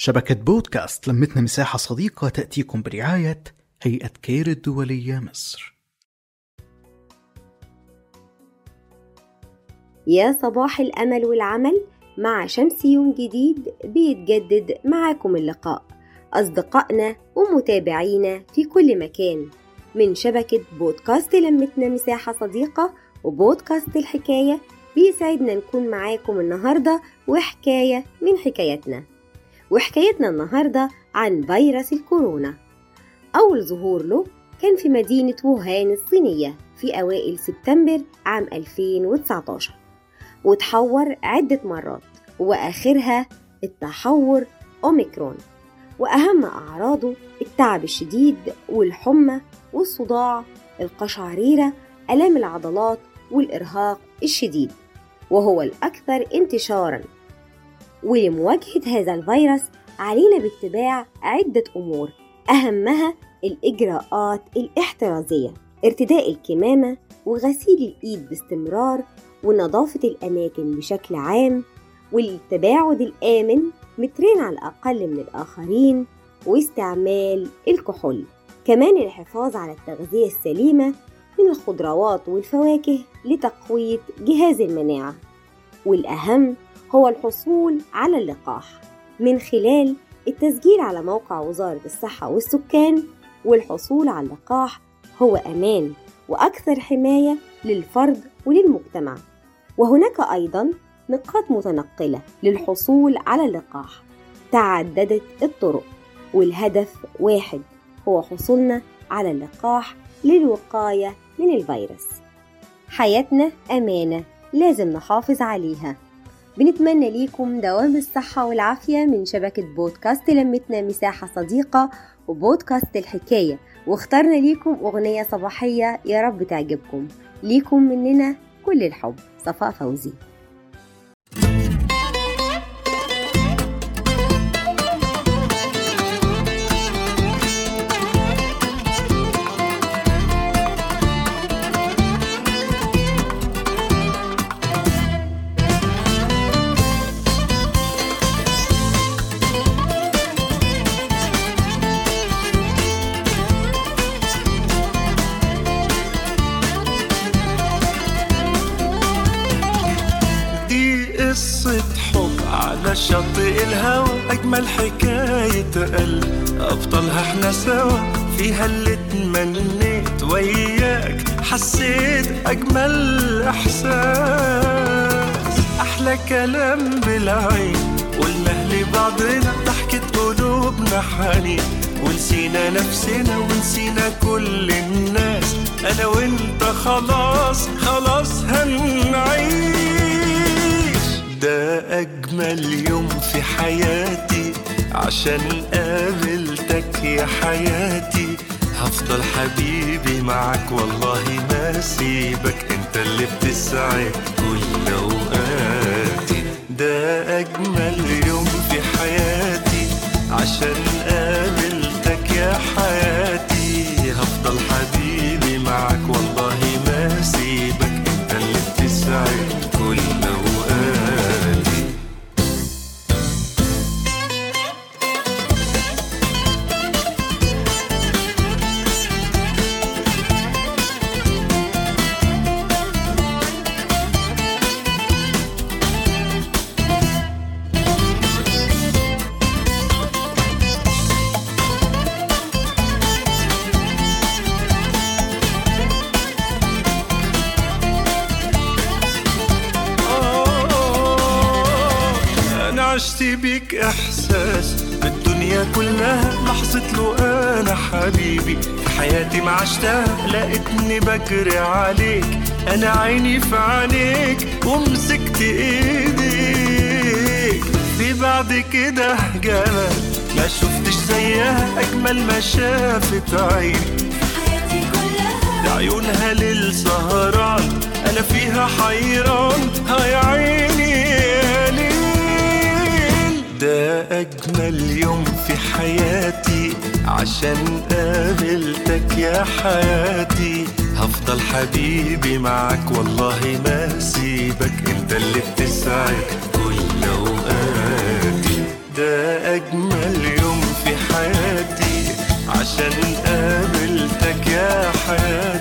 شبكة بودكاست لمتنا مساحة صديقة تأتيكم برعاية هيئة كير الدولية مصر. يا صباح الأمل والعمل مع شمس يوم جديد بيتجدد معاكم اللقاء. أصدقائنا ومتابعينا في كل مكان. من شبكة بودكاست لمتنا مساحة صديقة وبودكاست الحكاية بيسعدنا نكون معاكم النهاردة وحكاية من حكاياتنا وحكايتنا النهاردة عن فيروس الكورونا. أول ظهور له كان في مدينة ووهان الصينية في أوائل سبتمبر عام 2019 وتحور عدة مرات وآخرها التحور أوميكرون. وأهم أعراضه التعب الشديد والحمى والصداع القشعريرة ألام العضلات والإرهاق الشديد وهو الأكثر انتشارا. ولمواجهة هذا الفيروس علينا باتباع عدة أمور. أهمها الإجراءات الاحترازية ارتداء الكمامة وغسيل الإيد باستمرار ونظافة الأماكن بشكل عام والتباعد الآمن مترين على الأقل من الآخرين واستعمال الكحول. كمان الحفاظ على التغذية السليمة من الخضروات والفواكه لتقوية جهاز المناعة. والأهم هو الحصول على اللقاح. من خلال التسجيل على موقع وزارة الصحة والسكان والحصول على اللقاح هو أمان وأكثر حماية للفرد وللمجتمع. وهناك أيضا نقاط متنقلة للحصول على اللقاح. تعددت الطرق والهدف واحد هو حصولنا على اللقاح للوقاية من الفيروس. حياتنا أمانة لازم نحافظ عليها. بنتمنى ليكم دوام الصحة والعافية من شبكة بودكاست لمتنا مساحة صديقة وبودكاست الحكاية. واخترنا ليكم أغنية صباحية يا رب تعجبكم. ليكم مننا كل الحب. صفاء فوزي. قصة حب على شاطئ الهوى أجمل حكاية قلب أبطالها إحنا سوا. فيها اللي اتمنيت وياك حسيت أجمل إحساس. أحلى كلام بالعين قلنا لبعضنا ضحكة قلوبنا حنين. ونسينا نفسنا ونسينا كل الناس. أنا وأنت خلاص خلاص هنعيش. ده أجمل يوم في حياتي. عشان قابلتك يا حياتي. هفضل حبيبي معاك والله ما سيبك أنت اللي بتسعد كل عشت بيك إحساس. بالدنيا كلها لحظة له أنا حبيبي. في حياتي ما عشتها لقيتني بجري عليك. أنا عيني في عينيك ومسكت إيديك. في بعد كده جمال ما شفتش زيها أجمل ما شافت عيني. عيونها للسهران أنا فيها حيران هاي عشان قابلتك يا حياتي. هفضل حبيبي معاك والله ما سيبك. انت اللي بتسعد كل أوقاتي. ده أجمل يوم في حياتي. عشان قابلتك يا حياتي.